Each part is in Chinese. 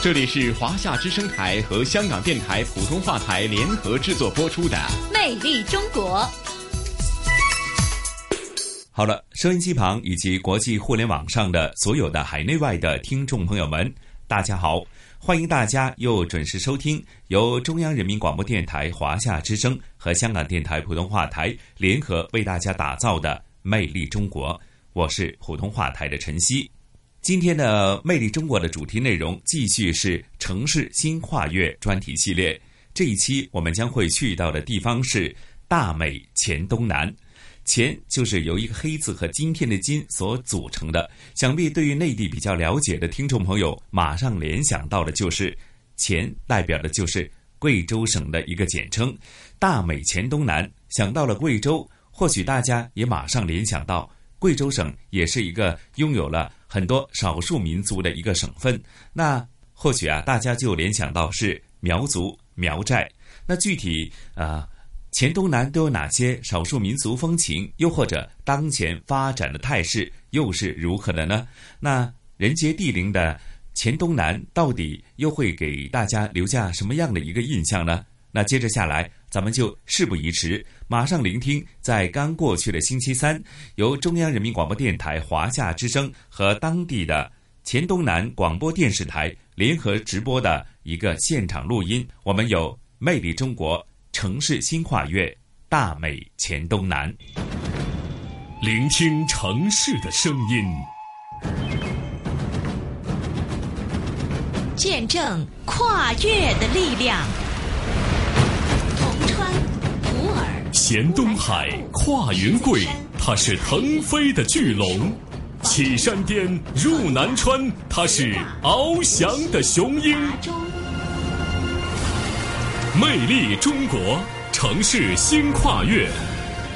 这里是华夏之声台和香港电台普通话台联合制作播出的《魅力中国》。好了，收音机旁以及国际互联网上的所有的海内外的听众朋友们，大家好！欢迎大家又准时收听由中央人民广播电台华夏之声和香港电台普通话台联合为大家打造的《魅力中国》，我是普通话台的陈曦。今天的《魅力中国》的主题内容继续是城市新跨越专题系列。这一期我们将会去到的地方是大美黔东南。黔就是由一个黑字和今天的金所组成的。想必对于内地比较了解的听众朋友，马上联想到的就是黔，代表的就是贵州省的一个简称。大美黔东南，想到了贵州，或许大家也马上联想到贵州省也是一个拥有了。很多少数民族的一个省份，那或许啊，大家就联想到是苗族苗寨。那具体啊，黔东南都有哪些少数民族风情？又或者当前发展的态势又是如何的呢？那人杰地灵的黔东南到底又会给大家留下什么样的一个印象呢？那接着下来，咱们就事不宜迟，马上聆听在刚过去的星期三，由中央人民广播电台华夏之声和当地的黔东南广播电视台联合直播的一个现场录音。我们有《魅力中国》城市新跨越，大美黔东南，聆听城市的声音，见证跨越的力量。衔东海跨云贵，它是腾飞的巨龙；起山巅入南川，它是翱翔的雄鹰。魅力中国，城市新跨越。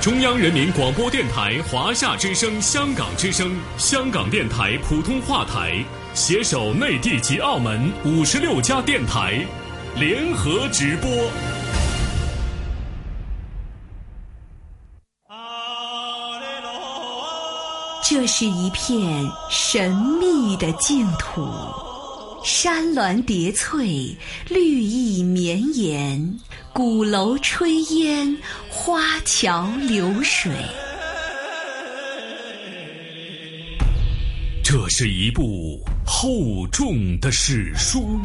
中央人民广播电台华夏之声、香港之声、香港电台普通话台携手内地及澳门五十六家电台联合直播。这是一片神秘的净土，山峦叠翠，绿意绵延，鼓楼炊烟，花桥流水。这是一部厚重的史书，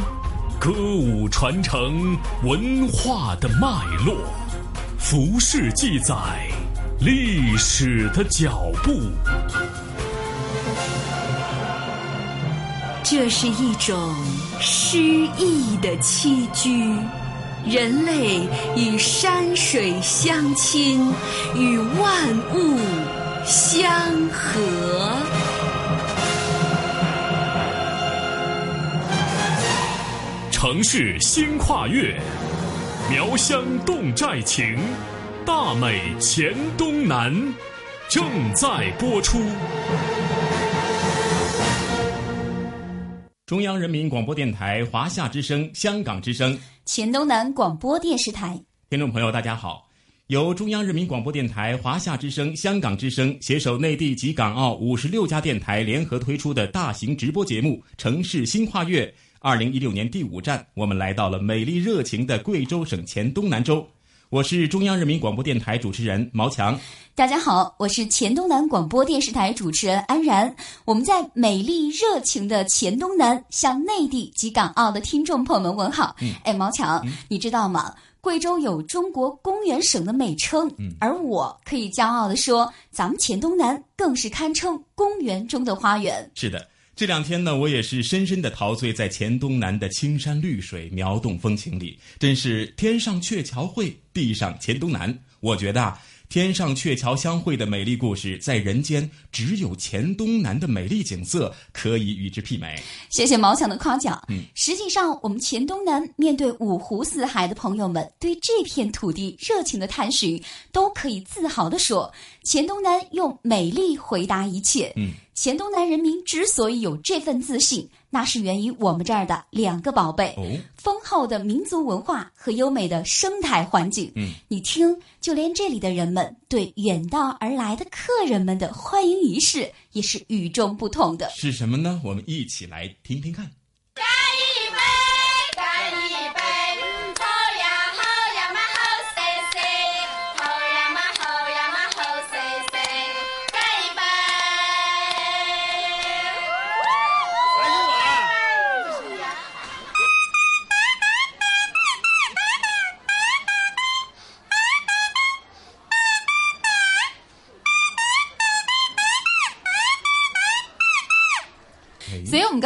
歌舞传承文化的脉络，服饰记载历史的脚步。这是一种诗意的栖居，人类与山水相亲，与万物相合。城市新跨越，苗乡侗寨情，大美黔东南，正在播出。中央人民广播电台华夏之声、香港之声、黔东南广播电视台，听众朋友，大家好！由中央人民广播电台华夏之声、香港之声携手内地及港澳五十六家电台联合推出的大型直播节目《城市新跨越》，二零一六年第五站，我们来到了美丽热情的贵州省黔东南州。我是中央人民广播电台主持人毛强。大家好，我是黔东南广播电视台主持人安然。我们在美丽热情的黔东南向内地及港澳的听众朋友们问好。哎，毛强，你知道吗？贵州有中国公园省的美称，而我可以骄傲地说，咱们黔东南更是堪称公园中的花园。是的。这两天呢，我也是深深的陶醉在黔东南的青山绿水、苗动风情里，真是天上鹊桥会，地上黔东南。我觉得啊，天上鹊桥相会的美丽故事，在人间只有黔东南的美丽景色可以与之媲美。谢谢毛强的夸奖。嗯，实际上，我们黔东南面对五湖四海的朋友们，对这片土地热情的探寻，都可以自豪地说，黔东南用美丽回答一切。嗯，黔东南人民之所以有这份自信，那是源于我们这儿的两个宝贝：哦，丰厚的民族文化和优美的生态环境。嗯，你听，就连这里的人们对远道而来的客人们的欢迎仪式，也是与众不同的。是什么呢？我们一起来听听看。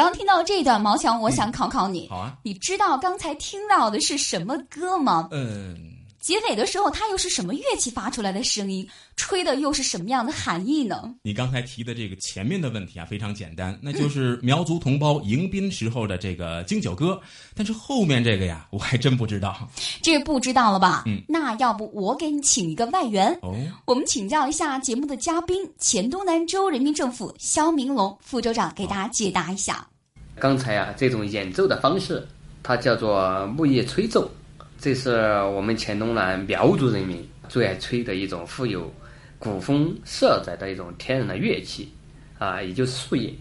刚刚听到这一段，毛强，我想考考你，好啊，你知道刚才听到的是什么歌吗？嗯，结尾的时候，它又是什么乐器发出来的声音？吹的又是什么样的含义呢？你刚才提的这个前面的问题啊，非常简单，那就是苗族同胞迎宾时候的这个敬酒歌。但是后面这个呀，我还真不知道。这不知道了吧？嗯，那要不我给你请一个外援，哦，我们请教一下节目的嘉宾，黔东南州人民政府肖明龙副州长给大家解答一下。刚才啊，这种演奏的方式，它叫做木叶吹奏，这是我们黔东南苗族人民最爱吹的一种富有古风色彩的一种天然的乐器，啊，也就是树叶。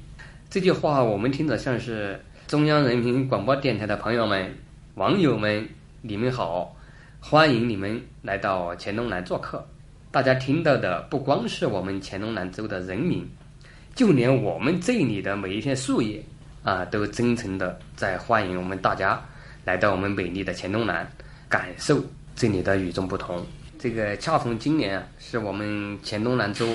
这句话我们听着像是中央人民广播电台的朋友们、网友们，你们好，欢迎你们来到黔东南做客。大家听到的不光是我们黔东南州的人民，就连我们这里的每一片树叶。啊，都真诚的在欢迎我们大家来到我们美丽的黔东南，感受这里的与众不同。这个恰逢今年啊，是我们黔东南州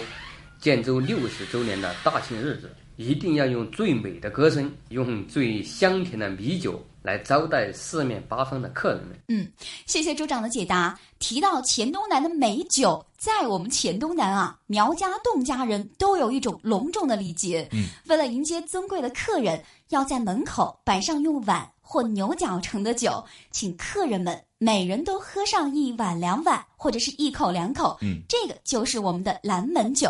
建州六十周年的大庆日子，一定要用最美的歌声，用最香甜的米酒来招待四面八方的客人们。嗯，谢谢州长的解答。提到黔东南的美酒，在我们黔东南啊，苗家、侗家人都有一种隆重的礼节。嗯，为了迎接尊贵的客人，要在门口摆上用碗或牛角盛的酒，请客人们每人都喝上一碗两碗，或者是一口两口。嗯，这个就是我们的蓝门酒。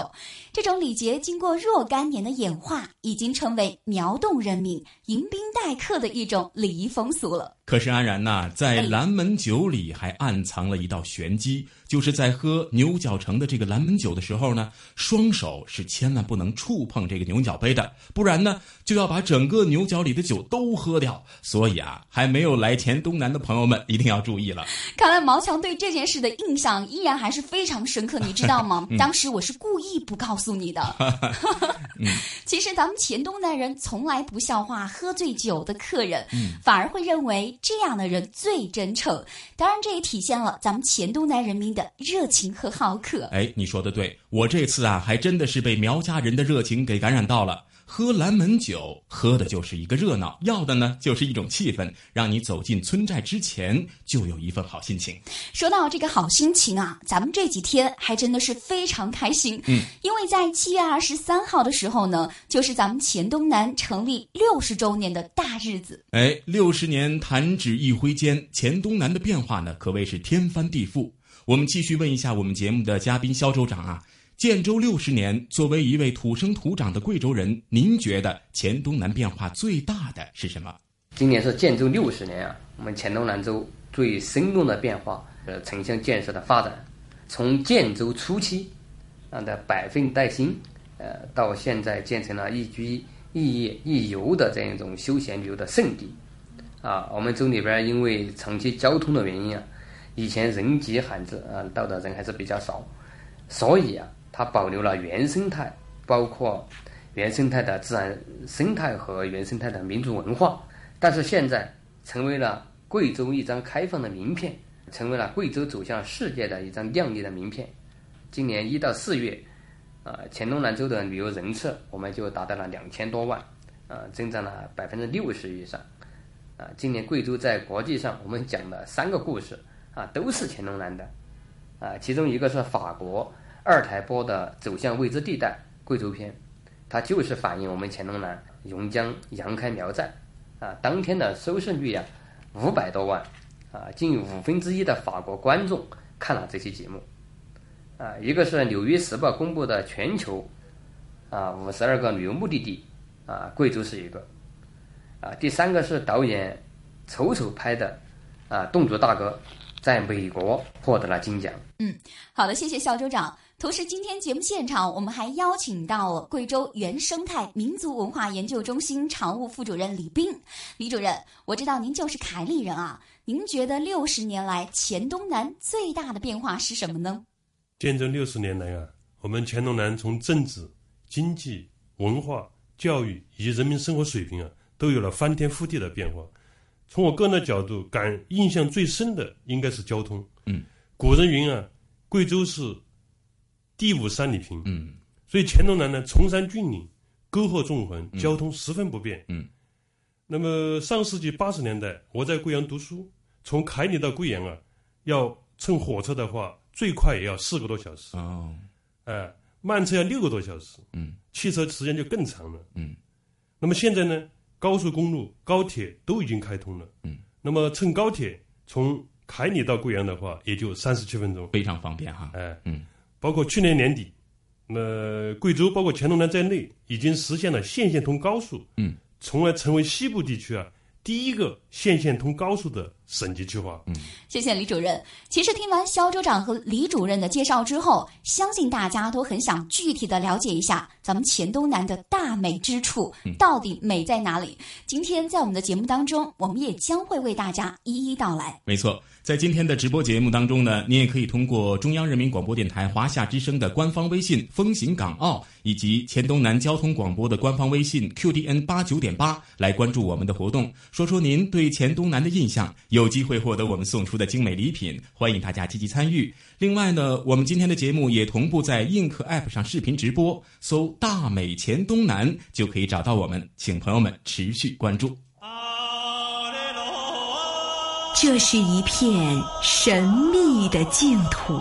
这种礼节经过若干年的演化，已经成为苗侗人民迎宾待客的一种礼仪风俗了。可是安然呐、在哎蓝门酒里还暗藏了一道玄机，就是在喝牛角城的这个蓝门酒的时候呢，双手是千万不能触碰这个牛角杯的，不然呢就要把整个牛角里的酒都喝掉。所以啊，还没有来黔东南的朋友们一定要注意了。看来毛强对这件事的印象依然还是非常深刻，你知道吗？嗯当时我是故意不告诉你的。其实咱们黔东南人从来不笑话喝醉酒的客人，嗯反而会认为这样的人最真诚。当然，这也体现了咱们黔东南人民的热情和好客。哎，你说的对，我这次啊还真的是被苗家人的热情给感染到了。喝拦门酒，喝的就是一个热闹，要的呢就是一种气氛，让你走进村寨之前就有一份好心情。说到这个好心情啊，咱们这几天还真的是非常开心。嗯，因为在七月二十三号的时候呢，就是咱们黔东南成立六十周年的大日子。哎，六十年弹指一挥间，黔东南的变化呢，可谓是天翻地覆。我们继续问一下我们节目的嘉宾肖州长啊，建州六十年，作为一位土生土长的贵州人，您觉得黔东南变化最大的是什么？今年是建州六十年啊，我们黔东南州最生动的变化，呃，城乡建设的发展，从建州初期啊的百废待兴，呃，到现在建成了宜居、宜业、宜游的这样一种休闲旅游的胜地，啊，我们州里边因为长期交通的原因啊，以前人迹罕至啊，到的人还是比较少，所以啊，它保留了原生态，包括原生态的自然生态和原生态的民族文化。但是现在成为了贵州一张开放的名片，成为了贵州走向世界的一张亮丽的名片。今年一到四月，啊、黔东南州的旅游人次我们就达到了两千多万，啊、增长了百分之六十以上。啊，今年贵州在国际上我们讲的三个故事啊，都是黔东南的，啊，其中一个是法国二台播的《走向未知地带》贵州篇，它就是反映我们黔东南榕江杨开苗寨啊，当天的收视率呀五百多万啊，近五分之一的法国观众看了这期节目啊，一个是《纽约时报》公布的全球啊五十二个旅游目的地啊，贵州是一个啊，第三个是导演丑丑拍的啊侗族大哥。在美国获得了金奖。嗯，好的，谢谢肖州长。同时，今天节目现场我们还邀请到了贵州原生态民族文化研究中心常务副主任李斌。李主任，我知道您就是凯里人啊，您觉得六十年来黔东南最大的变化是什么呢？见证六十年来啊，我们黔东南从政治、经济、文化、教育以及人民生活水平啊，都有了翻天覆地的变化。从我个人的角度，感印象最深的应该是交通。嗯，古人云啊，贵州是地无三里平。嗯，所以黔东南呢，崇山峻岭，沟壑纵横，交通十分不便。嗯，那么上世纪八十年代，我在贵阳读书，从凯里到贵阳啊，要乘火车的话，最快也要四个多小时。哦，哎，慢车要六个多小时。嗯，汽车时间就更长了。嗯，那么现在呢？高速公路、高铁都已经开通了。嗯，那么乘高铁从凯里到贵阳的话，也就三十七分钟，非常方便哈。哎，嗯，包括去年年底，那贵州包括黔东南在内，已经实现了县县通高速。嗯，从而成为西部地区啊第一个县县通高速的省级计划。嗯，谢谢李主任。其实听完肖州长和李主任的介绍之后，相信大家都很想具体的了解一下咱们黔东南的大美之处到底美在哪里。今天在我们的节目当中，我们也将会为大家一一道来。没错，在今天的直播节目当中呢，你也可以通过中央人民广播电台华夏之声的官方微信“风行港澳”以及黔东南交通广播的官方微信 “QDN 八九点八”来关注我们的活动，说说您对黔东南的印象，有机会获得我们送出的精美礼品，欢迎大家积极参与。另外呢，我们今天的节目也同步在映客 App 上视频直播，搜“大美黔东南”就可以找到我们，请朋友们持续关注。这是一片神秘的净土，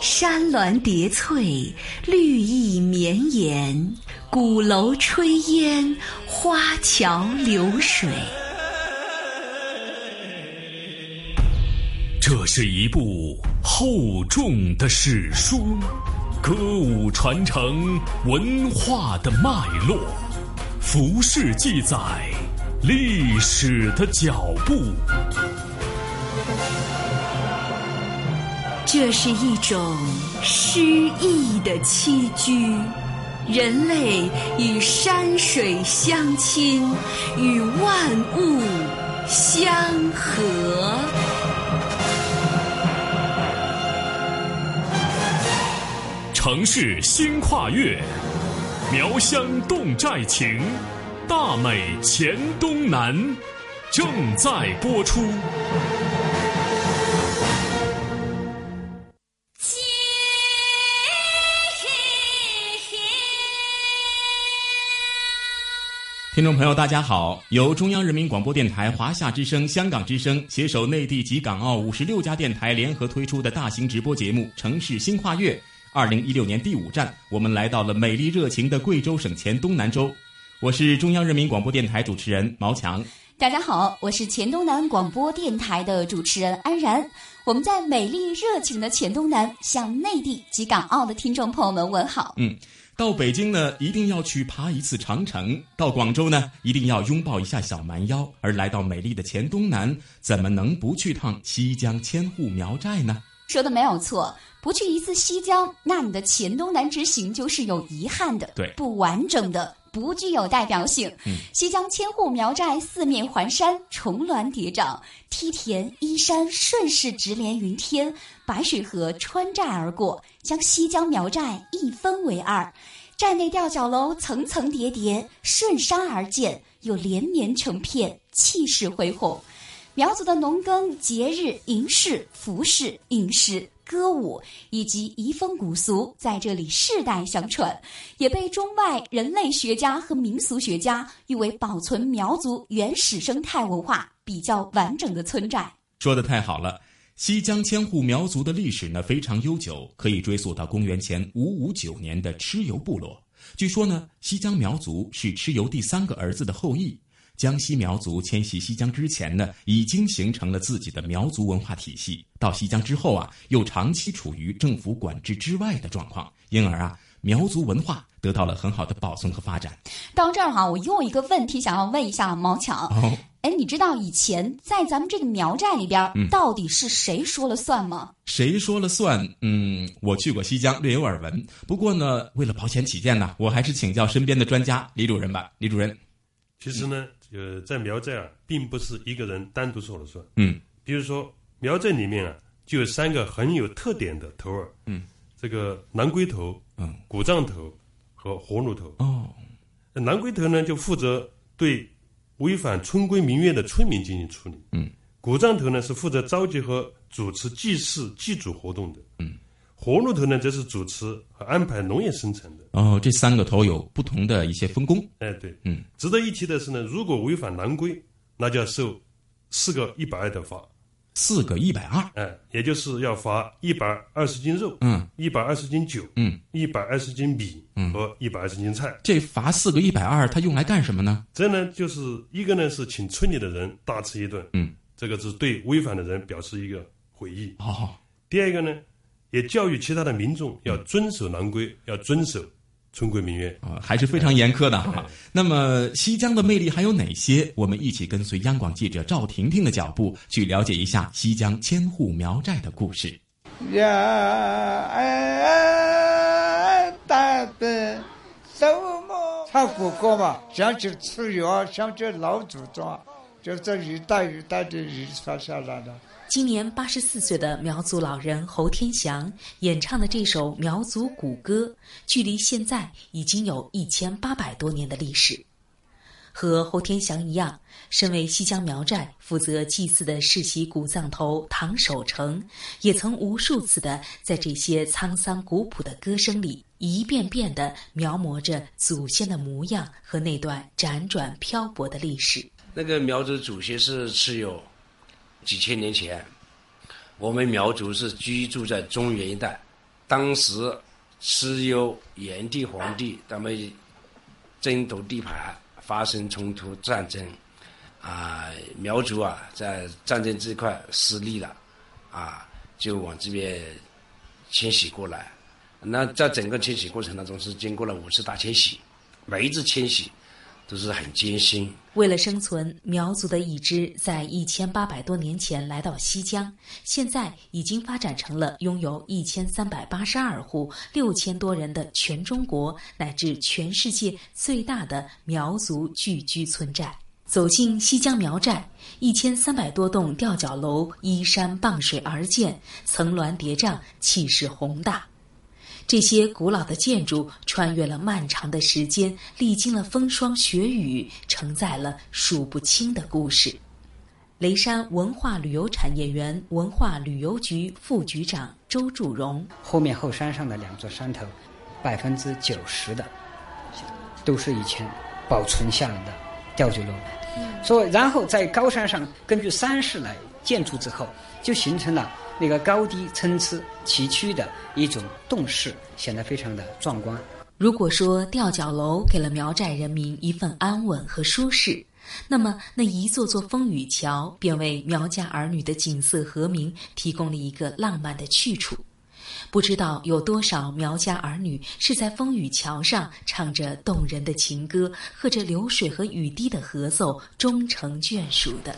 山峦叠翠，绿意绵延，鼓楼炊烟，花桥流水。这是一部厚重的史书，歌舞传承文化的脉络，服饰记载历史的脚步。这是一种诗意的栖居，人类与山水相亲，与万物相合。城市新跨越，苗乡侗寨情，大美黔东南，正在播出。听众朋友，大家好！由中央人民广播电台、华夏之声、香港之声携手内地及港澳五十六家电台联合推出的大型直播节目《城市新跨越》，二零一六年第五站，我们来到了美丽热情的贵州省黔东南州。我是中央人民广播电台主持人毛强。大家好，我是黔东南广播电台的主持人安然。我们在美丽热情的黔东南，向内地及港澳的听众朋友们问好。嗯，到北京呢，一定要去爬一次长城；到广州呢，一定要拥抱一下小蛮腰。而来到美丽的黔东南，怎么能不去趟西江千户苗寨呢？说的没有错，不去一次西江，那你的黔东南之行就是有遗憾的，对不完整的。不具有代表性。嗯西江千户苗寨四面环山，重峦叠嶂，梯田依山顺势直连云天，白水河穿寨而过，将西江苗寨一分为二。寨内吊脚楼层层叠叠，顺山而建，又连绵成片，气势恢宏。苗族的农耕、节日、银饰、服饰、饮食、歌舞以及遗风古俗在这里世代相传，也被中外人类学家和民俗学家誉为保存苗族原始生态文化比较完整的村寨。说的太好了。西江千户苗族的历史呢非常悠久，可以追溯到公元前五五九年的蚩尤部落。据说呢，西江苗族是蚩尤第三个儿子的后裔。江西苗族迁徙西江之前呢，已经形成了自己的苗族文化体系。到西江之后啊，又长期处于政府管制之外的状况，因而啊，苗族文化得到了很好的保存和发展。到这儿哈，我又一个问题想要问一下毛强。哦，哎，你知道以前在咱们这个苗寨里边，嗯到底是谁说了算吗？谁说了算？嗯，我去过西江，略有耳闻。不过呢，为了保险起见呢，我还是请教身边的专家李主任吧。李主任，其实呢，呃，在苗寨啊，并不是一个人单独说了算。嗯比如说苗寨里面啊，就有三个很有特点的头儿，嗯，这个南归头、嗯，古藏头和活路头。哦，南归头呢，就负责对违反村规民约的村民进行处理。嗯，古藏头呢是负责召集和主持祭祀祭祖活动的。嗯，活路头呢则是主持和安排农业生产的。哦，这三个头有不同的一些分工。哎，对，嗯，值得一提的是呢，如果违反南规，那就要受四个一百二的罚。四个一百二。哎，也就是要罚一百二十斤肉，嗯，一百二十斤酒，嗯，一百二十斤米，嗯和一百二十斤菜。这罚四个一百二，它用来干什么呢？这呢，就是一个呢是请村里的人大吃一顿，嗯，这个是对违反的人表示一个悔意。哦，第二个呢，也教育其他的民众要遵守南规，要遵守村规民约。啊，还是非常严苛的哈。那么西江的魅力还有哪些？我们一起跟随央广记者赵婷婷的脚步，去了解一下西江千户苗寨的故事。呀哎，大的什么？唱古歌嘛，想起蚩尤啊，想起老祖宗啊，就这一代一代的遗传下来的。今年八十四岁的苗族老人侯天祥演唱的这首苗族古歌，距离现在已经有一千八百多年的历史。和侯天祥一样，身为西江苗寨负责祭祀的世袭古藏头唐守成，也曾无数次的在这些沧桑古朴的歌声里，一遍遍的描摹着祖先的模样和那段辗转漂泊的历史。那个苗族祖先是蚩尤，几千年前，我们苗族是居住在中原一带。当时蚩尤、炎帝、黄帝他们争夺地盘，发生冲突战争，啊，苗族啊在战争这块失利了，啊，就往这边迁徙过来。那在整个迁徙过程当中是经过了五次大迁徙，每一次迁徙都是很艰辛。为了生存，苗族的一支在一千八百多年前来到西江，现在已经发展成了拥有一千三百八十二户、六千多人的全中国乃至全世界最大的苗族聚居村寨。走进西江苗寨，一千三百多栋吊脚楼依山傍水而建，层峦叠嶂，气势宏大。这些古老的建筑穿越了漫长的时间，历经了风霜雪雨，承载了数不清的故事。雷山文化旅游产业园文化旅游局副局长周祝荣，后面后山上的两座山头，百分之九十的都是以前保存下来的吊脚楼。所以，然后在高山上根据山势来建筑之后，就形成了那个高低参差崎岖的一种洞势，显得非常的壮观。如果说吊脚楼给了苗寨人民一份安稳和舒适，那么那一座座风雨桥便为苗家儿女的景色和鸣提供了一个浪漫的去处。不知道有多少苗家儿女是在风雨桥上唱着动人的情歌，和着流水和雨滴的合奏，终成眷属的。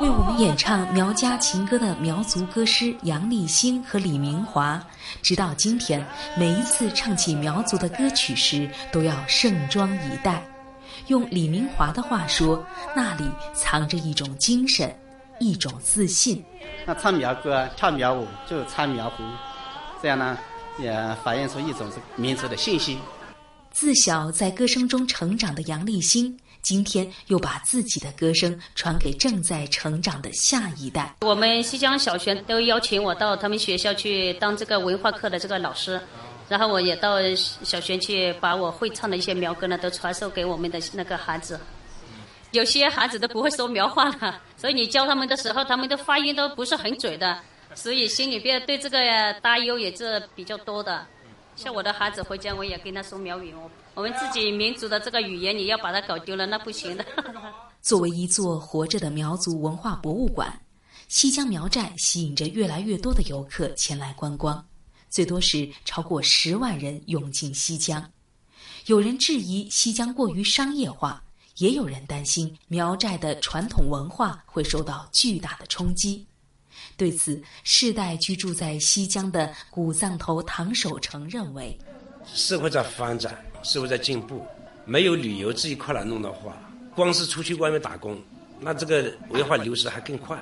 为我们演唱苗家情歌的苗族歌师杨立新和李明华，直到今天，每一次唱起苗族的歌曲时，都要盛装以待。用李明华的话说，那里藏着一种精神，一种自信。那唱苗歌、跳苗舞就唱苗湖，这样呢，也反映出一种民族的信心。自小在歌声中成长的杨立新，今天又把自己的歌声传给正在成长的下一代。我们西江小学都邀请我到他们学校去当这个文化课的这个老师，然后我也到小学去把我会唱的一些苗歌呢，都传授给我们的那个孩子。有些孩子都不会说苗话了，所以你教他们的时候，他们的发音都不是很准的，所以心里边对这个担忧也是比较多的。像我的孩子回家，我也跟他说苗语哦，我们自己民族的这个语言，你要把它搞丢了，那不行的。作为一座活着的苗族文化博物馆，西江苗寨吸引着越来越多的游客前来观光，最多时超过十万人涌进西江。有人质疑西江过于商业化，也有人担心苗寨的传统文化会受到巨大的冲击。对此，世代居住在西江的古藏头唐守成认为，社会在发展，社会在进步，没有旅游这一块来弄的话，光是出去外面打工，那这个文化流失还更快。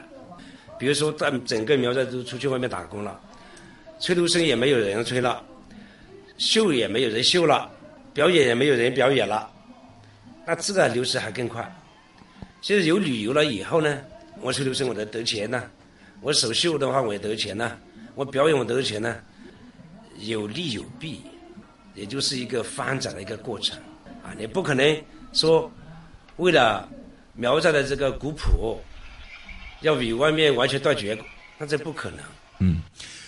比如说，在整个苗寨都出去外面打工了，吹芦笙也没有人吹了，绣也没有人绣了，表演也没有人表演了，那这个流失还更快。现在有旅游了以后呢，我吹芦笙我得得钱呢。我手绣的话，我也得钱呢；我表演我得钱呢，有利有弊，也就是一个发展的一个过程啊！你不可能说为了苗寨的这个古朴，要比外面完全断绝，那这不可能。嗯。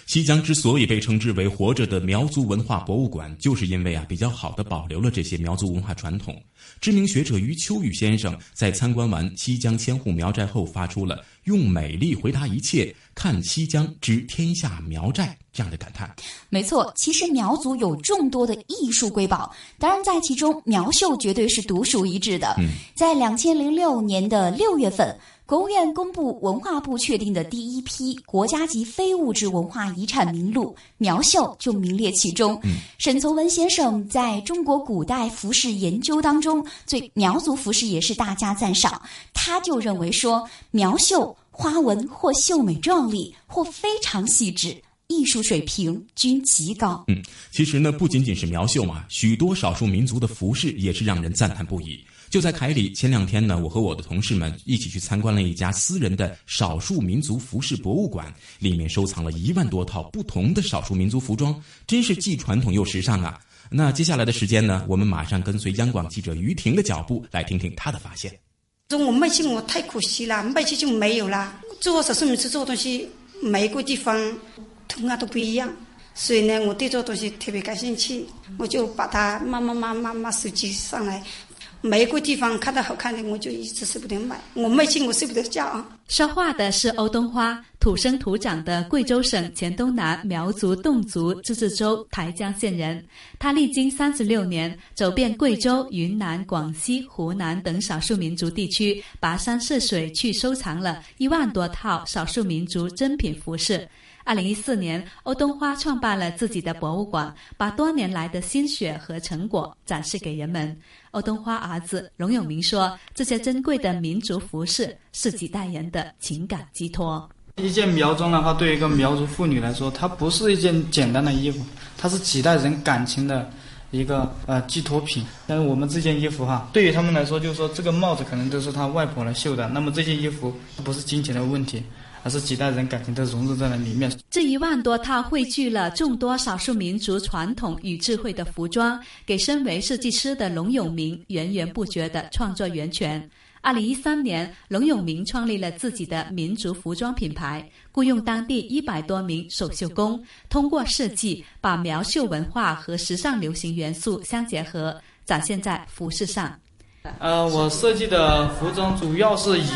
西江之所以被称之为活着的苗族文化博物馆，就是因为啊比较好的保留了这些苗族文化传统。知名学者余秋雨先生在参观完西江千户苗寨后，发出了“用美丽回答一切，看西江之天下苗寨”这样的感叹。没错，其实苗族有众多的艺术瑰宝，当然在其中苗绣绝对是独树一帜的。嗯，在两千零六年的六月份。国务院公布文化部确定的第一批国家级非物质文化遗产名录，苗绣就名列其中。沈从文先生在中国古代服饰研究当中，对苗族服饰也是大加赞赏。他就认为说，苗绣花纹或秀美壮丽，或非常细致，艺术水平均极高。嗯，其实呢，不仅仅是苗绣嘛，许多少数民族的服饰也是让人赞叹不已。就在凯里，前两天呢，我和我的同事们一起去参观了一家私人的少数民族服饰博物馆，里面收藏了一万多套不同的少数民族服装，真是既传统又时尚啊！那接下来的时间呢，我们马上跟随央广记者于婷的脚步，来听听她的发现。说我卖去我太可惜了，卖去就没有了。做少数民族做东西，每一个地方图案都不一样，所以呢，我对这个东西特别感兴趣，我就把它慢慢慢慢慢收集上来。每个地方看到好看的，我就一直舍不得买。我卖进，我舍不得价啊。说话的是欧东花，土生土长的贵州省黔东南苗族侗族自治州台江县人。他历经三十六年，走遍贵州、云南、广西、湖南等少数民族地区，跋山涉水去收藏了一万多套少数民族珍品服饰。二零一四年，欧东花创办了自己的博物馆，把多年来的心血和成果展示给人们。欧东花儿子龙永明说：“这些珍贵的民族服饰是几代人的情感寄托。一件苗装的话，对于一个苗族妇女来说，它不是一件简单的衣服，它是几代人感情的一个呃寄托品。但是我们这件衣服哈，对于他们来说，就是说这个帽子可能都是他外婆来绣的，那么这件衣服不是金钱的问题。”而是几代人感情都融入在了里面。这一万多套汇聚了众多少数民族传统与智慧的服装，给身为设计师的龙永明源源不绝的创作源泉。二零一三年，龙永明创立了自己的民族服装品牌，雇佣当地一百多名手绣工，通过设计把苗绣文化和时尚流行元素相结合，展现在服饰上。呃，我设计的服装主要是以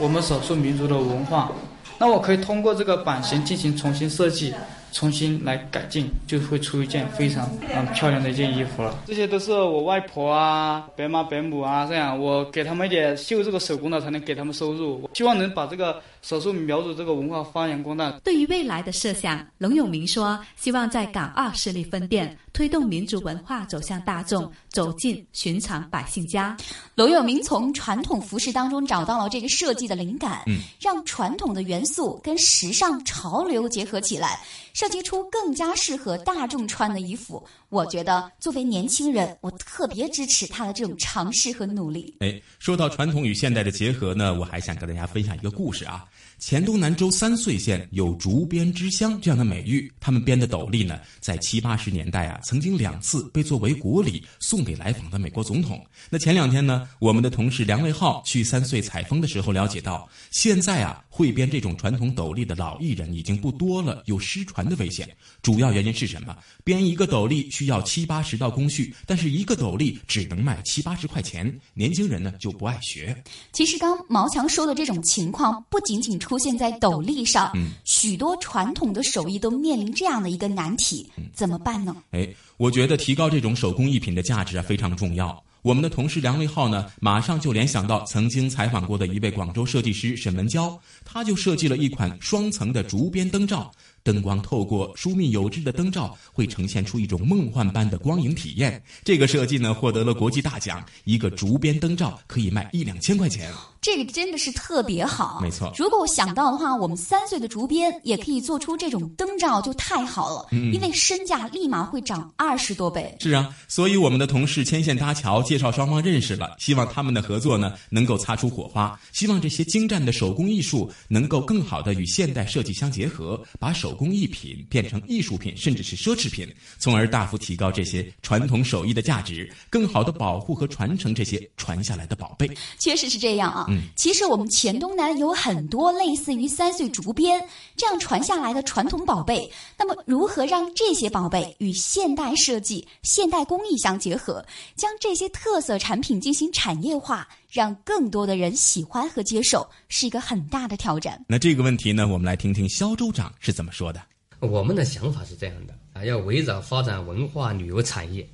我们少数民族的文化。那我可以通过这个版型进行重新设计，重新来改进，就会出一件非常嗯漂亮的一件衣服了。这些都是我外婆啊、伯妈伯母啊这样，我给他们一点绣这个手工的，才能给他们收入。我希望能把这个少数苗族这个文化发扬光大。对于未来的设想，龙永明说，希望在港澳设立分店。推动民族文化走向大众，走进寻常百姓家。龙永明从传统服饰当中找到了这个设计的灵感，嗯，让传统的元素跟时尚潮流结合起来，设计出更加适合大众穿的衣服。我觉得作为年轻人，我特别支持他的这种尝试和努力。哎，说到传统与现代的结合呢，我还想跟大家分享一个故事啊。黔东南州三穗县有“竹编之乡”这样的美誉，他们编的斗笠呢，在七八十年代啊，曾经两次被作为国礼送给来访的美国总统。那前两天呢，我们的同事梁卫浩去三穗采风的时候了解到，现在啊，会编这种传统斗笠的老艺人已经不多了，有失传的危险。主要原因是什么？编一个斗笠需要七八十道工序，但是一个斗笠只能卖七八十块钱，年轻人呢就不爱学。其实刚毛强说的这种情况，不仅仅出现在斗笠上，嗯许多传统的手艺都面临这样的一个难题，怎么办呢？哎，我觉得提高这种手工艺品的价值啊非常重要。我们的同事梁伟浩呢，马上就联想到曾经采访过的一位广州设计师沈文娇，他就设计了一款双层的竹编灯罩，灯光透过疏密有致的灯罩，会呈现出一种梦幻般的光影体验。这个设计呢，获得了国际大奖，一个竹编灯罩可以卖一两千块钱。这个真的是特别好，没错如果我想到的话，我们三岁的竹编也可以做出这种灯罩，就太好了，嗯因为身价立马会涨二十多倍。是啊，所以我们的同事牵线搭桥，介绍双方认识了，希望他们的合作呢能够擦出火花，希望这些精湛的手工艺术能够更好的与现代设计相结合，把手工艺品变成艺术品，甚至是奢侈品，从而大幅提高这些传统手艺的价值，更好的保护和传承这些传下来的宝贝。确实是这样啊。嗯其实我们黔东南有很多类似于三岁竹编这样传下来的传统宝贝。那么，如何让这些宝贝与现代设计、现代工艺相结合，将这些特色产品进行产业化，让更多的人喜欢和接受，是一个很大的挑战。那这个问题呢，我们来听听肖州长是怎么说的。我们的想法是这样的啊，要围绕发展文化旅游产业，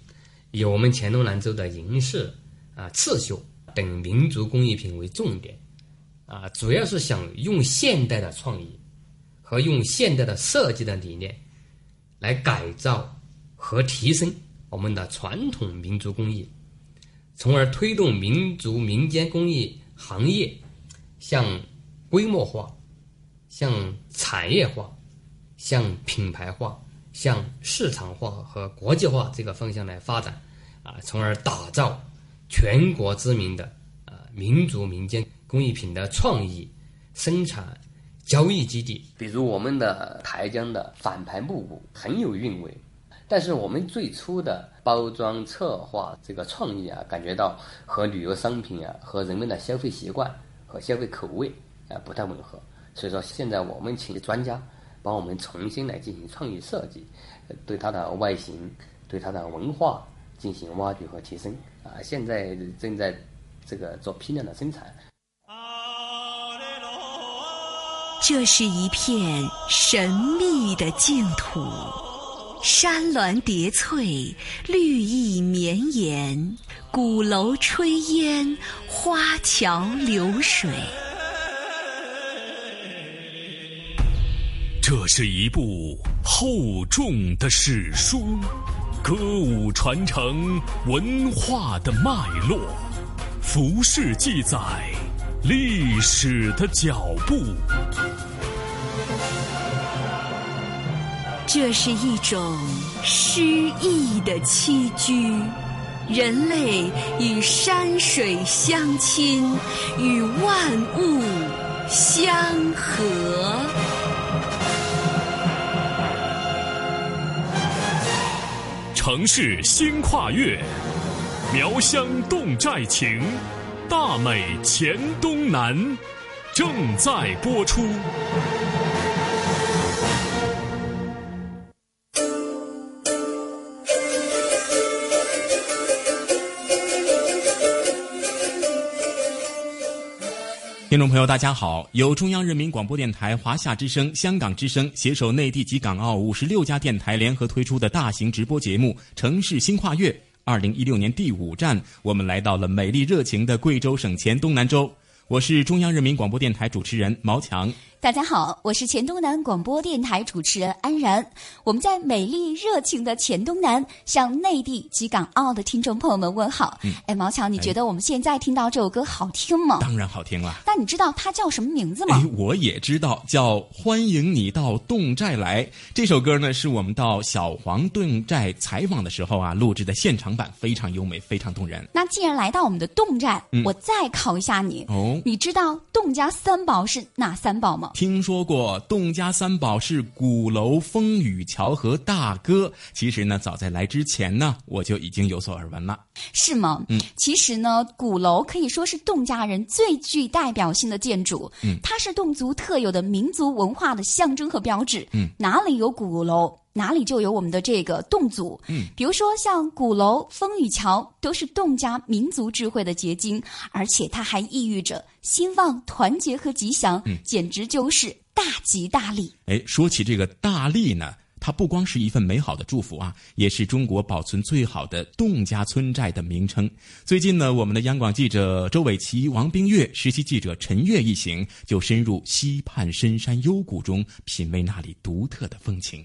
以我们黔东南州的银饰啊、刺绣等民族工艺品为重点啊，主要是想用现代的创意和用现代的设计的理念来改造和提升我们的传统民族工艺，从而推动民族民间工艺行业向规模化、向产业化。向品牌化、向市场化和国际化这个方向来发展，啊，从而打造全国知名的啊民族民间工艺品的创意生产交易基地。比如我们的台江的反盘木鼓很有韵味，但是我们最初的包装策划这个创意啊，感觉到和旅游商品啊和人们的消费习惯和消费口味啊不太吻合，所以说现在我们请专家。帮我们重新来进行创意设计，对它的外形、对它的文化进行挖掘和提升啊！现在正在这个做批量的生产。这是一片神秘的净土，山峦叠翠，绿意绵延，鼓楼炊烟，花桥流水。这是一部厚重的史书，歌舞传承文化的脉络，服饰记载历史的脚步。这是一种诗意的栖居，人类与山水相亲，与万物相合。城市新跨越，苗乡侗寨情，大美黔东南，正在播出。听众朋友，大家好！由中央人民广播电台、华夏之声、香港之声携手内地及港澳五十六家电台联合推出的大型直播节目《城市新跨越》，二零一六年第五站，我们来到了美丽热情的贵州省黔东南州。我是中央人民广播电台主持人毛强。大家好，我是黔东南广播电台主持人安然。我们在美丽热情的黔东南向内地及港澳的听众朋友们问好。嗯哎，毛强，你觉得我们现在听到这首歌好听吗？当然好听了。那你知道它叫什么名字吗？哎，我也知道，叫《欢迎你到侗寨来》这首歌呢，是我们到小黄侗寨采访的时候啊录制的现场版，非常优美，非常动人。那既然来到我们的侗寨，嗯我再考一下你。哦你知道侗家三宝是哪三宝吗？听说过侗家三宝是鼓楼、风雨桥和大哥。其实呢，早在来之前呢，我就已经有所耳闻了。是吗？嗯，其实呢，鼓楼可以说是侗家人最具代表性的建筑。嗯它是侗族特有的民族文化的象征和标志。嗯，哪里有鼓楼，哪里就有我们的这个侗族。嗯，比如说像鼓楼、风雨桥，都是侗家民族智慧的结晶，而且它还意喻着兴旺、团结和吉祥，嗯简直就是大吉大利。哎，说起这个大利呢，它不光是一份美好的祝福啊，也是中国保存最好的侗家村寨的名称。最近呢，我们的央广记者周伟奇、王冰月、实习记者陈月一行就深入西畔深山幽谷中，品味那里独特的风情。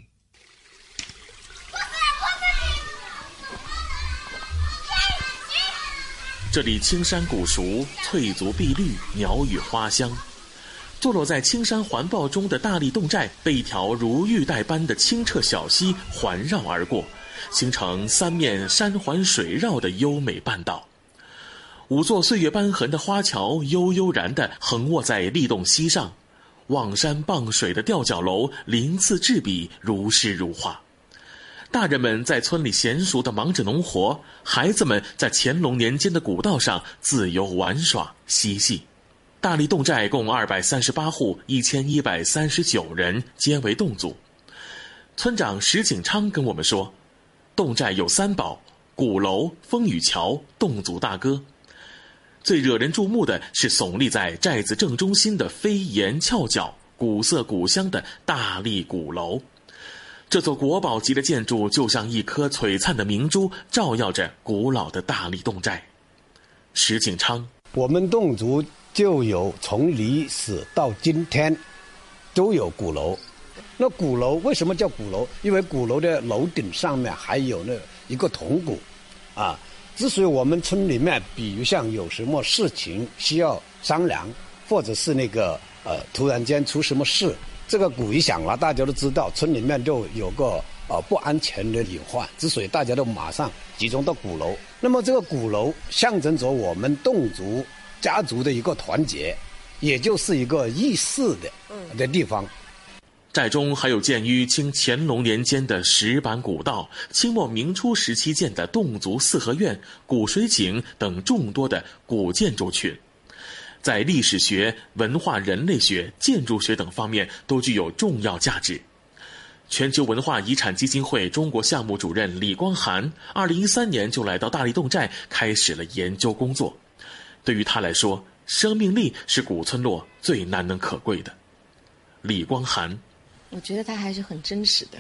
这里青山古树，翠竹碧绿，鸟语花香。坐落在青山环抱中的大荔侗寨，被一条如玉带般的清澈小溪环绕而过，形成三面山环水绕的优美半岛。五座岁月斑痕的花桥悠悠然地横卧在立洞溪上，望山傍水的吊脚楼鳞次栉比，如诗如画。大人们在村里娴熟地忙着农活，孩子们在乾隆年间的古道上自由玩耍嬉戏。大荔侗寨共二百三十八户，一千一百三十九人，皆为侗族。村长石景昌跟我们说，侗寨有三宝：鼓楼、风雨桥、侗族大歌。最惹人注目的是耸立在寨子正中心的飞檐翘角、古色古香的大力鼓楼。这座国宝级的建筑就像一颗璀璨的明珠，照耀着古老的大荔侗寨。石景昌，我们侗族就有从历史到今天都有鼓楼。那鼓楼为什么叫鼓楼？因为鼓楼的楼顶上面还有那一个铜鼓，啊，之所以我们村里面，比如像有什么事情需要商量，或者是那个呃突然间出什么事，这个鼓一响了，大家都知道村里面就有个呃不安全的隐患，之所以大家都马上集中到鼓楼。那么这个鼓楼象征着我们侗族家族的一个团结，也就是一个议事的的地方。寨中还有建于清乾隆年间的石板古道，清末明初时期建的侗族四合院、古水井等众多的古建筑群，在历史学、文化人类学、建筑学等方面都具有重要价值。全球文化遗产基金会中国项目主任李光涵，二零一三年就来到大荔侗寨开始了研究工作。对于他来说，生命力是古村落最难能可贵的。李光涵。我觉得他还是很真实的，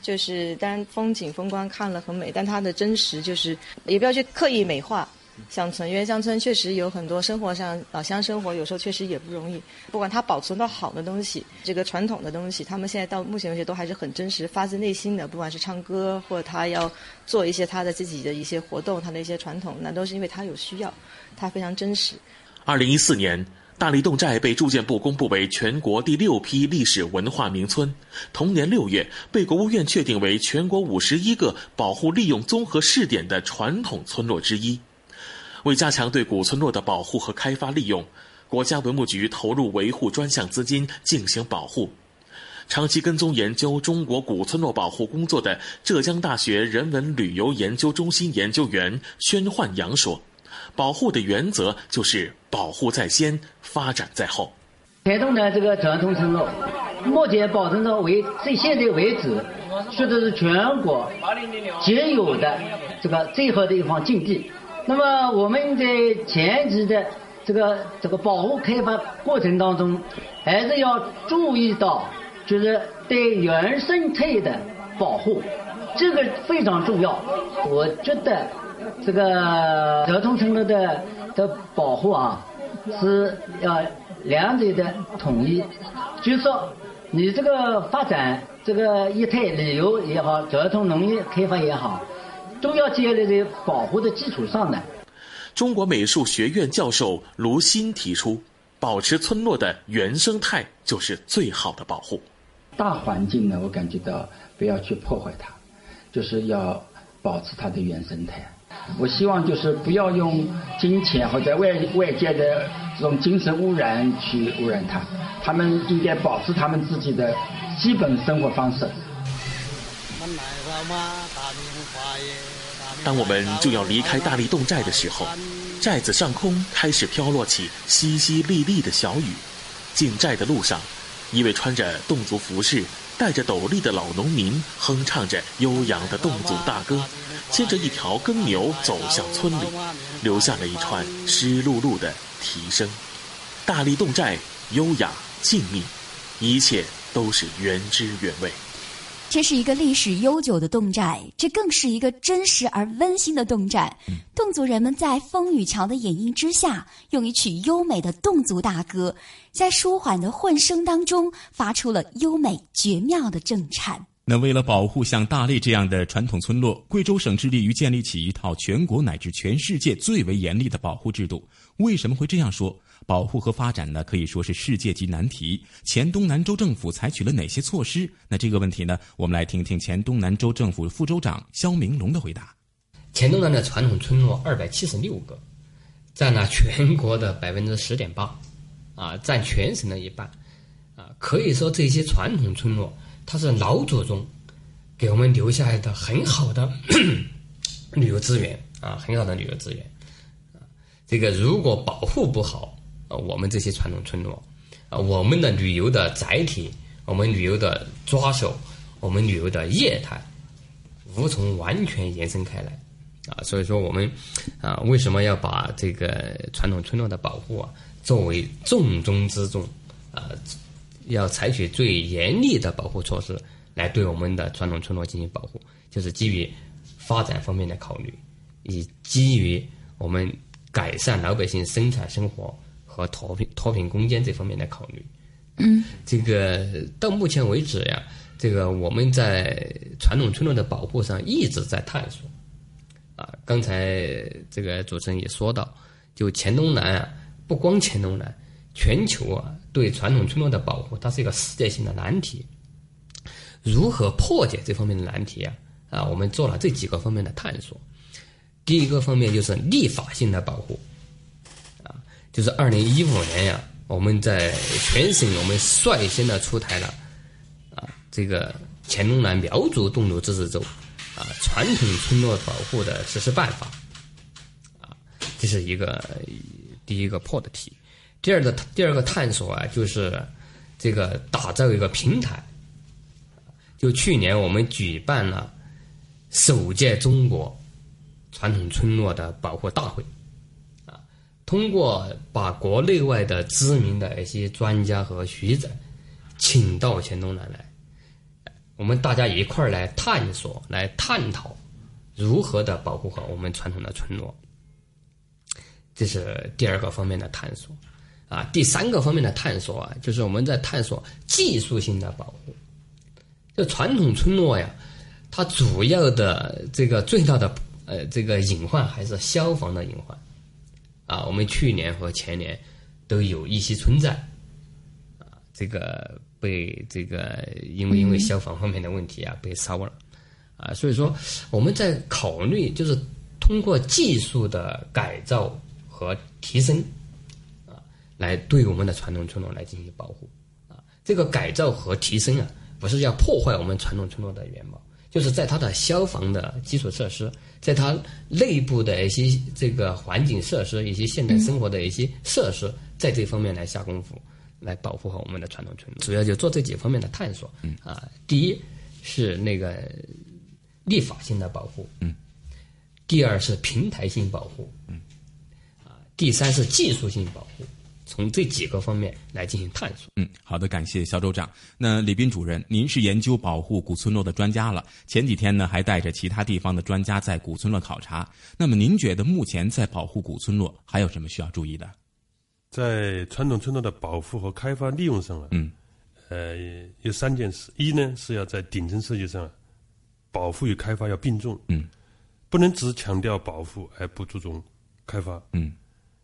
就是当然风景风光看了很美，但他的真实就是也不要去刻意美化乡村，因为乡村确实有很多生活上老乡生活有时候确实也不容易。不管他保存到好的东西，这个传统的东西，他们现在到目前为止都还是很真实，发自内心的，不管是唱歌或者他要做一些他的自己的一些活动，他的一些传统，那都是因为他有需要，他非常真实。二零一四年。大荔侗寨被住建部公布为全国第六批历史文化名村，同年六月被国务院确定为全国五十一个保护利用综合试点的传统村落之一。为加强对古村落的保护和开发利用，国家文物局投入维护专项资金进行保护。长期跟踪研究中国古村落保护工作的浙江大学人文旅游研究中心研究员宣焕阳说。保护的原则就是保护在先，发展在后。台东的这个传统村落，目前保存到为至现在为止，说的是全国仅有的这个最好的一方境地。那么我们在前期的这个这个保护开发过程当中，还是要注意到，就是对原生态的保护，这个非常重要。我觉得。这个德通村落的的保护啊，是要两者的统一，就是说你这个发展这个业态旅游也好，交通农业开发也好，都要建立在保护的基础上呢。中国美术学院教授卢鑫提出，保持村落的原生态就是最好的保护。大环境呢，我感觉到不要去破坏它，就是要保持它的原生态。我希望就是不要用金钱或者外外界的这种精神污染去污染它，他们应该保持他们自己的基本生活方式。当我们就要离开大力洞寨的时候，寨子上空开始飘落起淅淅沥沥的小雨。进寨的路上，一位穿着侗族服饰、戴着斗笠的老农民哼唱着悠扬的侗族大歌，牵着一条耕牛走向村里，留下了一串湿漉漉的啼声。大力洞寨优雅静谧，一切都是原汁原味。这是一个历史悠久的侗寨，这更是一个真实而温馨的侗寨。侗族人们在风雨桥的掩映之下，用一曲优美的侗族大歌，在舒缓的混声当中，发出了优美绝妙的震颤。那为了保护像大荔这样的传统村落，贵州省致力于建立起一套全国乃至全世界最为严厉的保护制度。为什么会这样说？保护和发展呢，可以说是世界级难题。黔东南州政府采取了哪些措施？那这个问题呢，我们来听听黔东南州政府副州长肖明龙的回答。黔东南的传统村落二百七十六个，占了全国的百分之十点八，啊，占全省的一半，啊，可以说这些传统村落，它是老祖宗给我们留下来的很好的 旅游资源啊，很好的旅游资源。啊，这个如果保护不好，呃，我们这些传统村落，啊，我们的旅游的载体，我们旅游的抓手，我们旅游的业态，无从完全延伸开来，啊，所以说我们，啊，为什么要把这个传统村落的保护啊作为重中之重，啊，要采取最严厉的保护措施来对我们的传统村落进行保护，就是基于发展方面的考虑，以基于我们改善老百姓生产生活。和脱贫脱贫攻坚这方面的考虑，嗯，这个到目前为止呀，这个我们在传统村落的保护上一直在探索，啊，刚才这个主持人也说到，就黔东南啊，不光黔东南，全球啊，对传统村落的保护，它是一个世界性的难题。如何破解这方面的难题啊？啊，我们做了这几个方面的探索。第一个方面就是立法性的保护。啊就是二零一五年呀，我们在全省我们率先的出台了啊，这个黔东南苗族侗族自治州啊传统村落保护的实施办法啊，这是一个第一个破的题。第二个第二个探索啊，就是这个打造一个平台。就去年我们举办了首届中国传统村落的保护大会。啊通过把国内外的知名的一些专家和学者请到黔东南来，我们大家一块儿来探索、来探讨如何的保护好我们传统的村落。这是第二个方面的探索，啊，第三个方面的探索啊，就是我们在探索技术性的保护。这传统村落呀，它主要的这个最大的呃这个隐患还是消防的隐患。啊，我们去年和前年都有一些村寨，啊，这个被这个因为因为消防方面的问题啊被烧了，啊，所以说我们在考虑就是通过技术的改造和提升，来对我们的传统村落来进行保护，啊，这个改造和提升啊，不是要破坏我们传统村落的原貌。就是在它的消防的基础设施，在它内部的一些这个环境设施、一些现代生活的一些设施，在这方面来下功夫，来保护好我们的传统村落。主要就做这几方面的探索。嗯啊，第一是那个立法性的保护。嗯。第二是平台性保护。嗯。啊，第三是技术性保护。从这几个方面来进行探索。嗯，好的，感谢肖州长。那李斌主任，您是研究保护古村落的专家了。前几天呢，还带着其他地方的专家在古村落考察。那么，您觉得目前在保护古村落还有什么需要注意的？在传统村落的保护和开发利用上啊，嗯，呃，有三件事：一呢是要在顶层设计上，保护与开发要并重，嗯，不能只强调保护而不注重开发，嗯，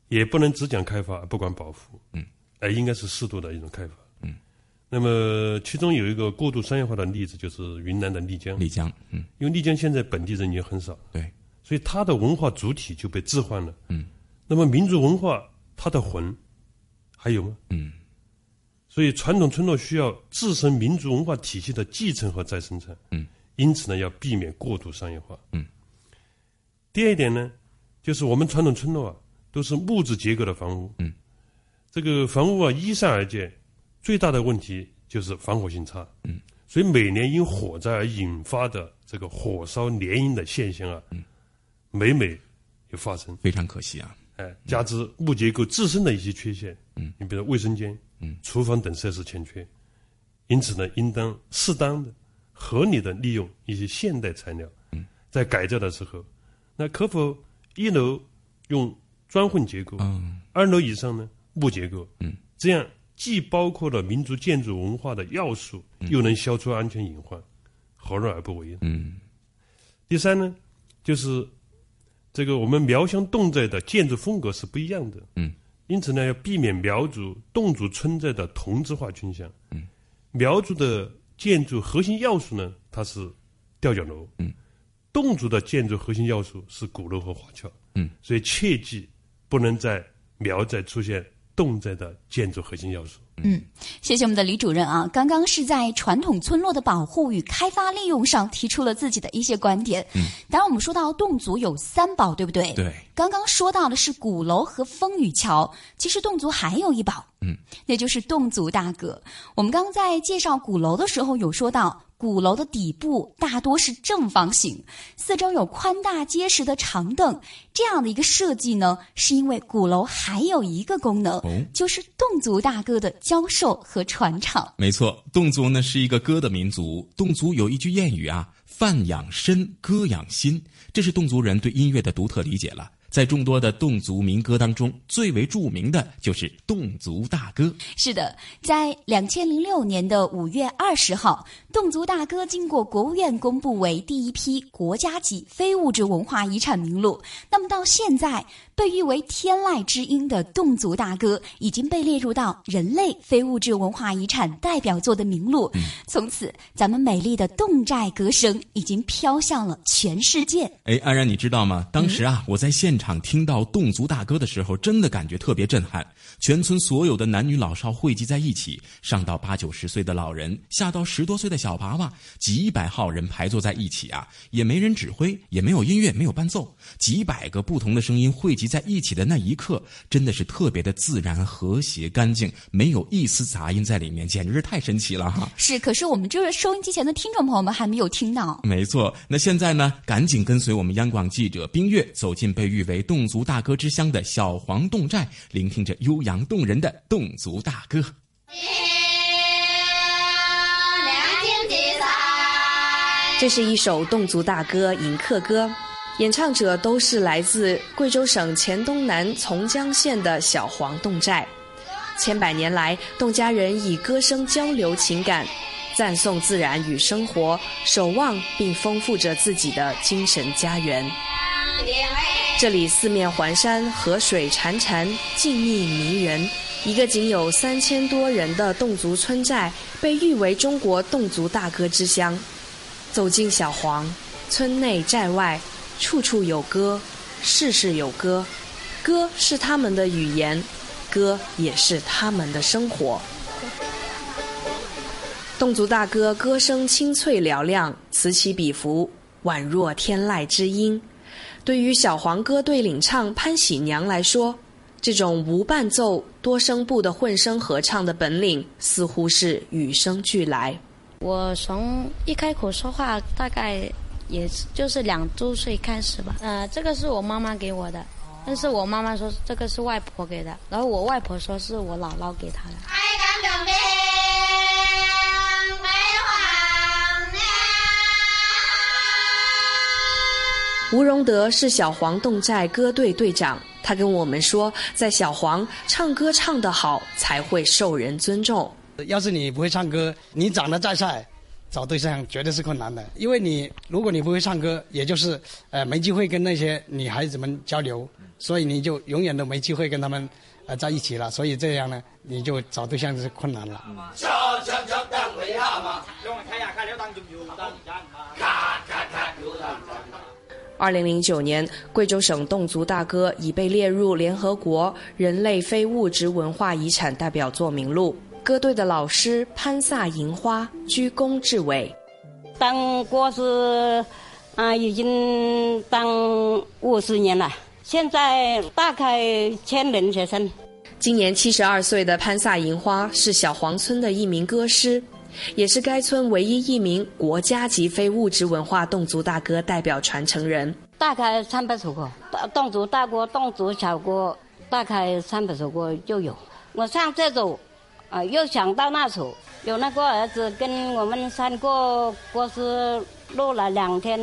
也不能只讲开发不管保护，嗯，而应该是适度的一种开发，嗯。那么其中有一个过度商业化的例子，就是云南的丽江，丽江，嗯，因为丽江现在本地人也很少，对，所以它的文化主体就被置换了，嗯，那么民族文化它的魂还有吗？嗯，所以传统村落需要自身民族文化体系的继承和再生产，嗯，因此呢，要避免过度商业化，嗯。第二一点呢，就是我们传统村落啊都是木质结构的房屋，嗯，这个房屋啊依山而建。最大的问题就是防火性差，嗯，所以每年因火灾而引发的这个火烧连营的现象啊，嗯，每每有发生，非常可惜啊，哎，加之木结构自身的一些缺陷，嗯，你比如卫生间、嗯，厨房等设施欠缺，因此呢，应当适当的、合理的利用一些现代材料，嗯，在改造的时候，那可否一楼用砖混结构，嗯，二楼以上呢木结构，嗯，这样。既包括了民族建筑文化的要素，又能消除安全隐患，何乐而不为呢？嗯。第三呢，就是这个我们苗乡侗寨的建筑风格是不一样的，嗯。因此呢，要避免苗族侗族村寨的同质化倾向，嗯。苗族的建筑核心要素呢，它是吊脚楼，嗯。侗族的建筑核心要素是鼓楼和花桥，嗯。所以切记不能在苗寨出现。侗寨的建筑核心要素。嗯，谢谢我们的李主任啊！刚刚是在传统村落的保护与开发利用上提出了自己的一些观点。嗯，当然我们说到侗族有三宝，对不对？对。刚刚说到的是鼓楼和风雨桥，其实侗族还有一宝，嗯，那就是侗族大歌。我们刚刚在介绍鼓楼的时候有说到。鼓楼的底部大多是正方形，四周有宽大结实的长凳，这样的一个设计呢，是因为鼓楼还有一个功能，哦、就是侗族大歌的教授和传唱。没错，侗族呢是一个歌的民族，侗族有一句谚语啊：“饭养身，歌养心”，这是侗族人对音乐的独特理解了。在众多的侗族民歌当中，最为著名的就是侗族大歌。是的，在两千零六年的五月二十号，侗族大歌经过国务院公布为第一批国家级非物质文化遗产名录。那么到现在，被誉为天籁之音的侗族大歌已经被列入到人类非物质文化遗产代表作的名录。嗯、从此，咱们美丽的侗寨歌声已经飘向了全世界。哎，安然，你知道吗？当时啊，嗯、我在现场。场听到侗族大歌的时候，真的感觉特别震撼。全村所有的男女老少汇集在一起，上到八九十岁的老人，下到十多岁的小娃娃，几百号人排坐在一起啊，也没人指挥，也没有音乐，没有伴奏，几百个不同的声音汇集在一起的那一刻，真的是特别的自然、和谐、干净，没有一丝杂音在里面，简直是太神奇了哈！是，可是我们就是收音机前的听众朋友们还没有听到。没错，那现在呢，赶紧跟随我们央广记者冰月走进被誉为侗族大歌之乡的小黄侗寨，聆听着悠扬动人的侗族大歌。这是一首侗族大歌《迎客歌》，演唱者都是来自贵州省黔东南从江县的小黄侗寨。千百年来，侗家人以歌声交流情感，赞颂自然与生活，守望并丰富着自己的精神家园。这里四面环山，河水潺潺，静谧迷人。一个仅有三千多人的侗族村寨，被誉为中国侗族大歌之乡。走进小黄，村内寨外，处处有歌，事事有歌。歌是他们的语言，歌也是他们的生活。侗族大歌歌声清脆嘹亮，此起彼伏，宛若天籁之音。对于小黄歌队领唱潘喜娘来说，这种无伴奏、多声部的混声合唱的本领，似乎是与生俱来。我从一开口说话，大概也就是两周岁开始吧。呃，这个是我妈妈给我的，但是我妈妈说这个是外婆给的，然后我外婆说是我姥姥给她的。吴荣德是小黄侗寨歌队队长，他跟我们说，在小黄唱歌唱得好，才会受人尊重。要是你不会唱歌，你长得再帅，找对象绝对是困难的。因为你如果你不会唱歌，也就是呃没机会跟那些女孩子们交流，所以你就永远都没机会跟他们呃在一起了。所以这样呢，你就找对象是困难了。二零零九年，贵州省侗族大歌已被列入联合国人类非物质文化遗产代表作名录。歌队的老师潘萨银花鞠躬致伟。当歌是啊，已经当五十年了，现在大概千人学生。今年七十二岁的潘萨银花是小黄村的一名歌师，也是该村唯一一名国家级非物质文化侗族大歌代表传承人。大概三百首歌，侗族大歌、侗族小歌，大概三百首歌就有。我唱这首，啊，又想到那首，有那个儿子跟我们三个歌师录了两天，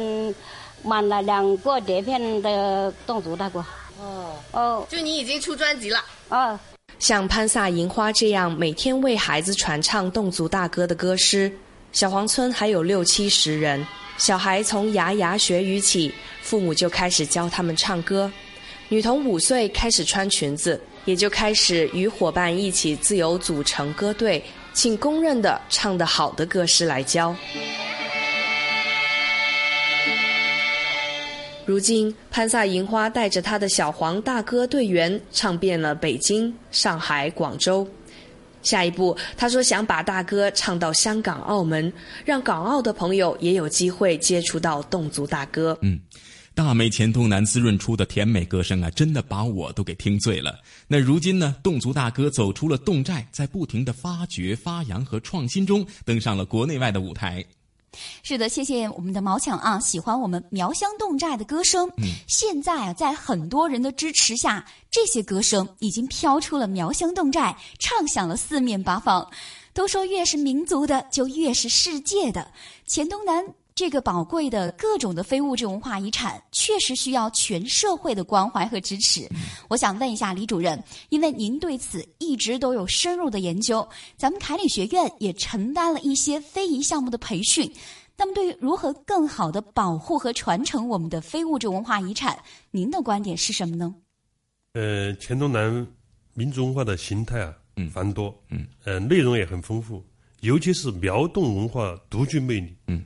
满了两个碟片的侗族大歌。哦哦，就你已经出专辑了。哦，像潘萨银花这样每天为孩子传唱侗族大歌的歌师，小黄村还有六七十人。小孩从牙牙学语起，父母就开始教他们唱歌。女童五岁开始穿裙子，也就开始与伙伴一起自由组成歌队，请公认的唱得好的歌师来教。如今，潘萨银花带着他的小黄大歌队员唱遍了北京、上海、广州。下一步，他说想把大歌唱到香港、澳门，让港澳的朋友也有机会接触到侗族大歌。嗯，大美黔东南滋润出的甜美歌声啊，真的把我都给听醉了。那如今呢，侗族大哥走出了侗寨，在不停的发掘、发扬和创新中，登上了国内外的舞台。是的，谢谢我们的毛强啊，喜欢我们苗乡侗寨的歌声。嗯，现在啊，在很多人的支持下，这些歌声已经飘出了苗乡侗寨，唱响了四面八方。都说越是民族的，就越是世界的。黔东南这个宝贵的各种的非物质文化遗产，确实需要全社会的关怀和支持。我想问一下李主任，因为您对此一直都有深入的研究，咱们凯里学院也承担了一些非遗项目的培训。那么，对于如何更好的保护和传承我们的非物质文化遗产，您的观点是什么呢？呃，黔东南民族文化的形态啊，繁多，嗯，呃，内容也很丰富，尤其是苗侗文化独具魅力，嗯，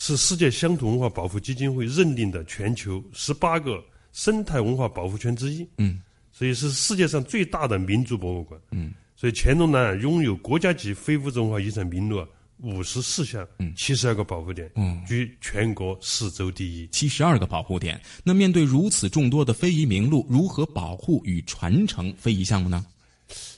是世界乡土文化保护基金会认定的全球十八个生态文化保护圈之一，嗯，所以是世界上最大的民族博物馆，嗯，所以黔东南拥有国家级非物质文化遗产名录啊。五十四项，嗯，七十二个保护点，嗯，居全国四周第一。七十二个保护点，那面对如此众多的非遗名录，如何保护与传承非遗项目呢？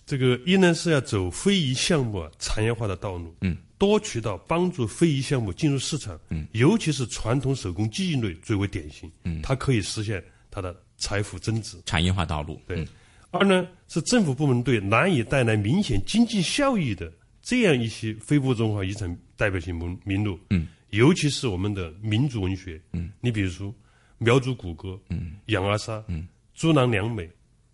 这个一呢是要走非遗项目产业化的道路，嗯，多渠道帮助非遗项目进入市场，嗯，尤其是传统手工技艺类最为典型，嗯，它可以实现它的财富增值。产业化道路，对。二呢是政府部门对难以带来明显经济效益的。这样一些非物质文化遗产代表性名名录，嗯，尤其是我们的民族文学，嗯，你比如说苗族古歌，嗯，杨二沙，嗯，猪郎良美，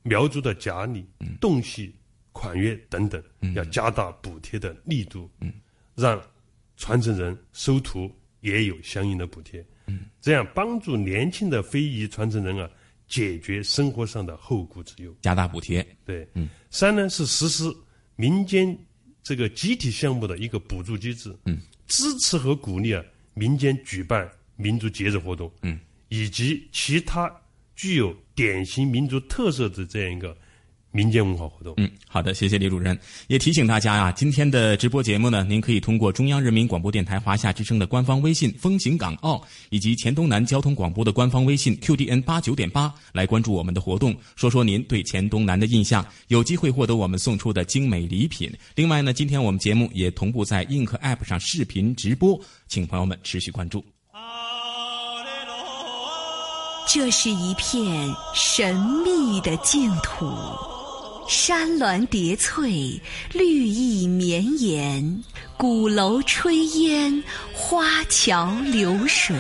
苗族的甲里，嗯，侗戏、款乐等等，嗯，要加大补贴的力度，嗯，让传承人收徒也有相应的补贴，嗯，这样帮助年轻的非遗传承人啊，解决生活上的后顾之忧，加大补贴，对，嗯，三呢是实施民间。这个集体项目的一个补助机制，嗯，支持和鼓励啊民间举办民族节日活动，嗯，以及其他具有典型民族特色的这样一个。民间文化活动。嗯，好的，谢谢李主任。也提醒大家啊，今天的直播节目呢，您可以通过中央人民广播电台华夏之声的官方微信“风行港澳”以及黔东南交通广播的官方微信 “QDN 八九点八”来关注我们的活动，说说您对黔东南的印象，有机会获得我们送出的精美礼品。另外呢，今天我们节目也同步在映客 App 上视频直播，请朋友们持续关注。这是一片神秘的净土。山峦叠翠，绿意绵延，鼓楼炊烟，花桥流水。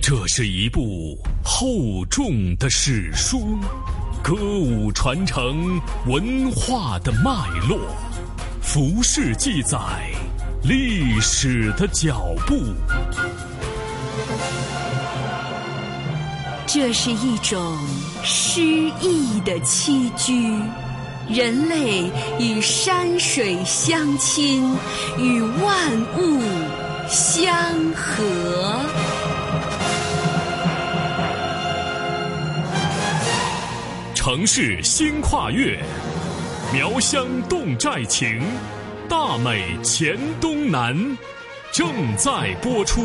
这是一部厚重的史书，歌舞传承文化的脉络，服饰记载历史的脚步。这是一种诗意的栖居，人类与山水相亲，与万物相合。城市新跨越，苗乡侗寨情，大美黔东南，正在播出。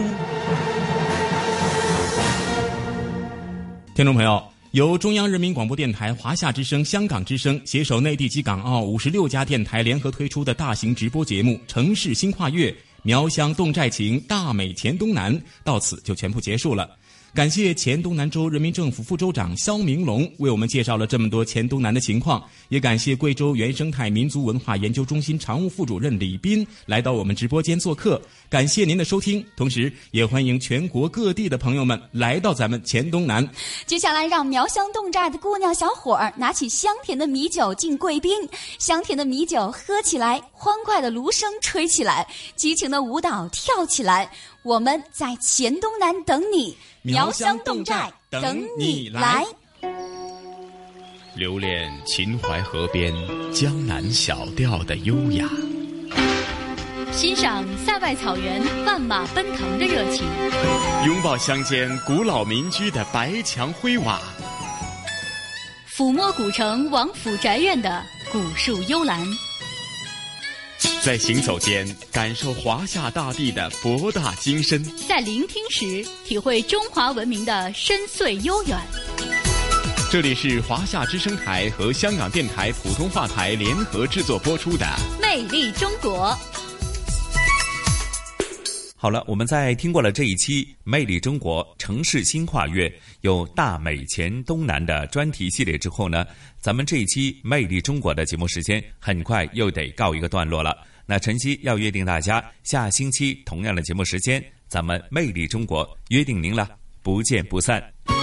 听众朋友，由中央人民广播电台、华夏之声、香港之声携手内地及港澳五十六家电台联合推出的大型直播节目《城市新跨越》，苗乡侗寨情，大美黔东南，到此就全部结束了。感谢黔东南州人民政府副州长肖明龙为我们介绍了这么多黔东南的情况，也感谢贵州原生态民族文化研究中心常务副主任李斌来到我们直播间做客。感谢您的收听，同时也欢迎全国各地的朋友们来到咱们黔东南。接下来，让苗乡侗寨的姑娘小伙儿拿起香甜的米酒敬贵宾，香甜的米酒喝起来，欢快的芦笙吹起来，激情的舞蹈跳起来。我们在黔东南等你，苗乡侗寨等你来。留恋秦淮河边江南小调的优雅，欣赏塞外草原万马奔腾的热情，拥抱乡间古老民居的白墙灰瓦，抚摸古城王府宅院的古树幽兰。在行走间感受华夏大地的博大精深，在聆听时体会中华文明的深邃悠远。这里是华夏之声台和香港电台普通话台联合制作播出的《魅力中国》。好了，我们在听过了这一期《魅力中国城市新跨越》有大美黔东南的专题系列之后呢，咱们这一期《魅力中国》的节目时间很快又得告一个段落了。那晨曦要约定大家，下星期同样的节目时间，咱们《魅力中国》约定您了，不见不散。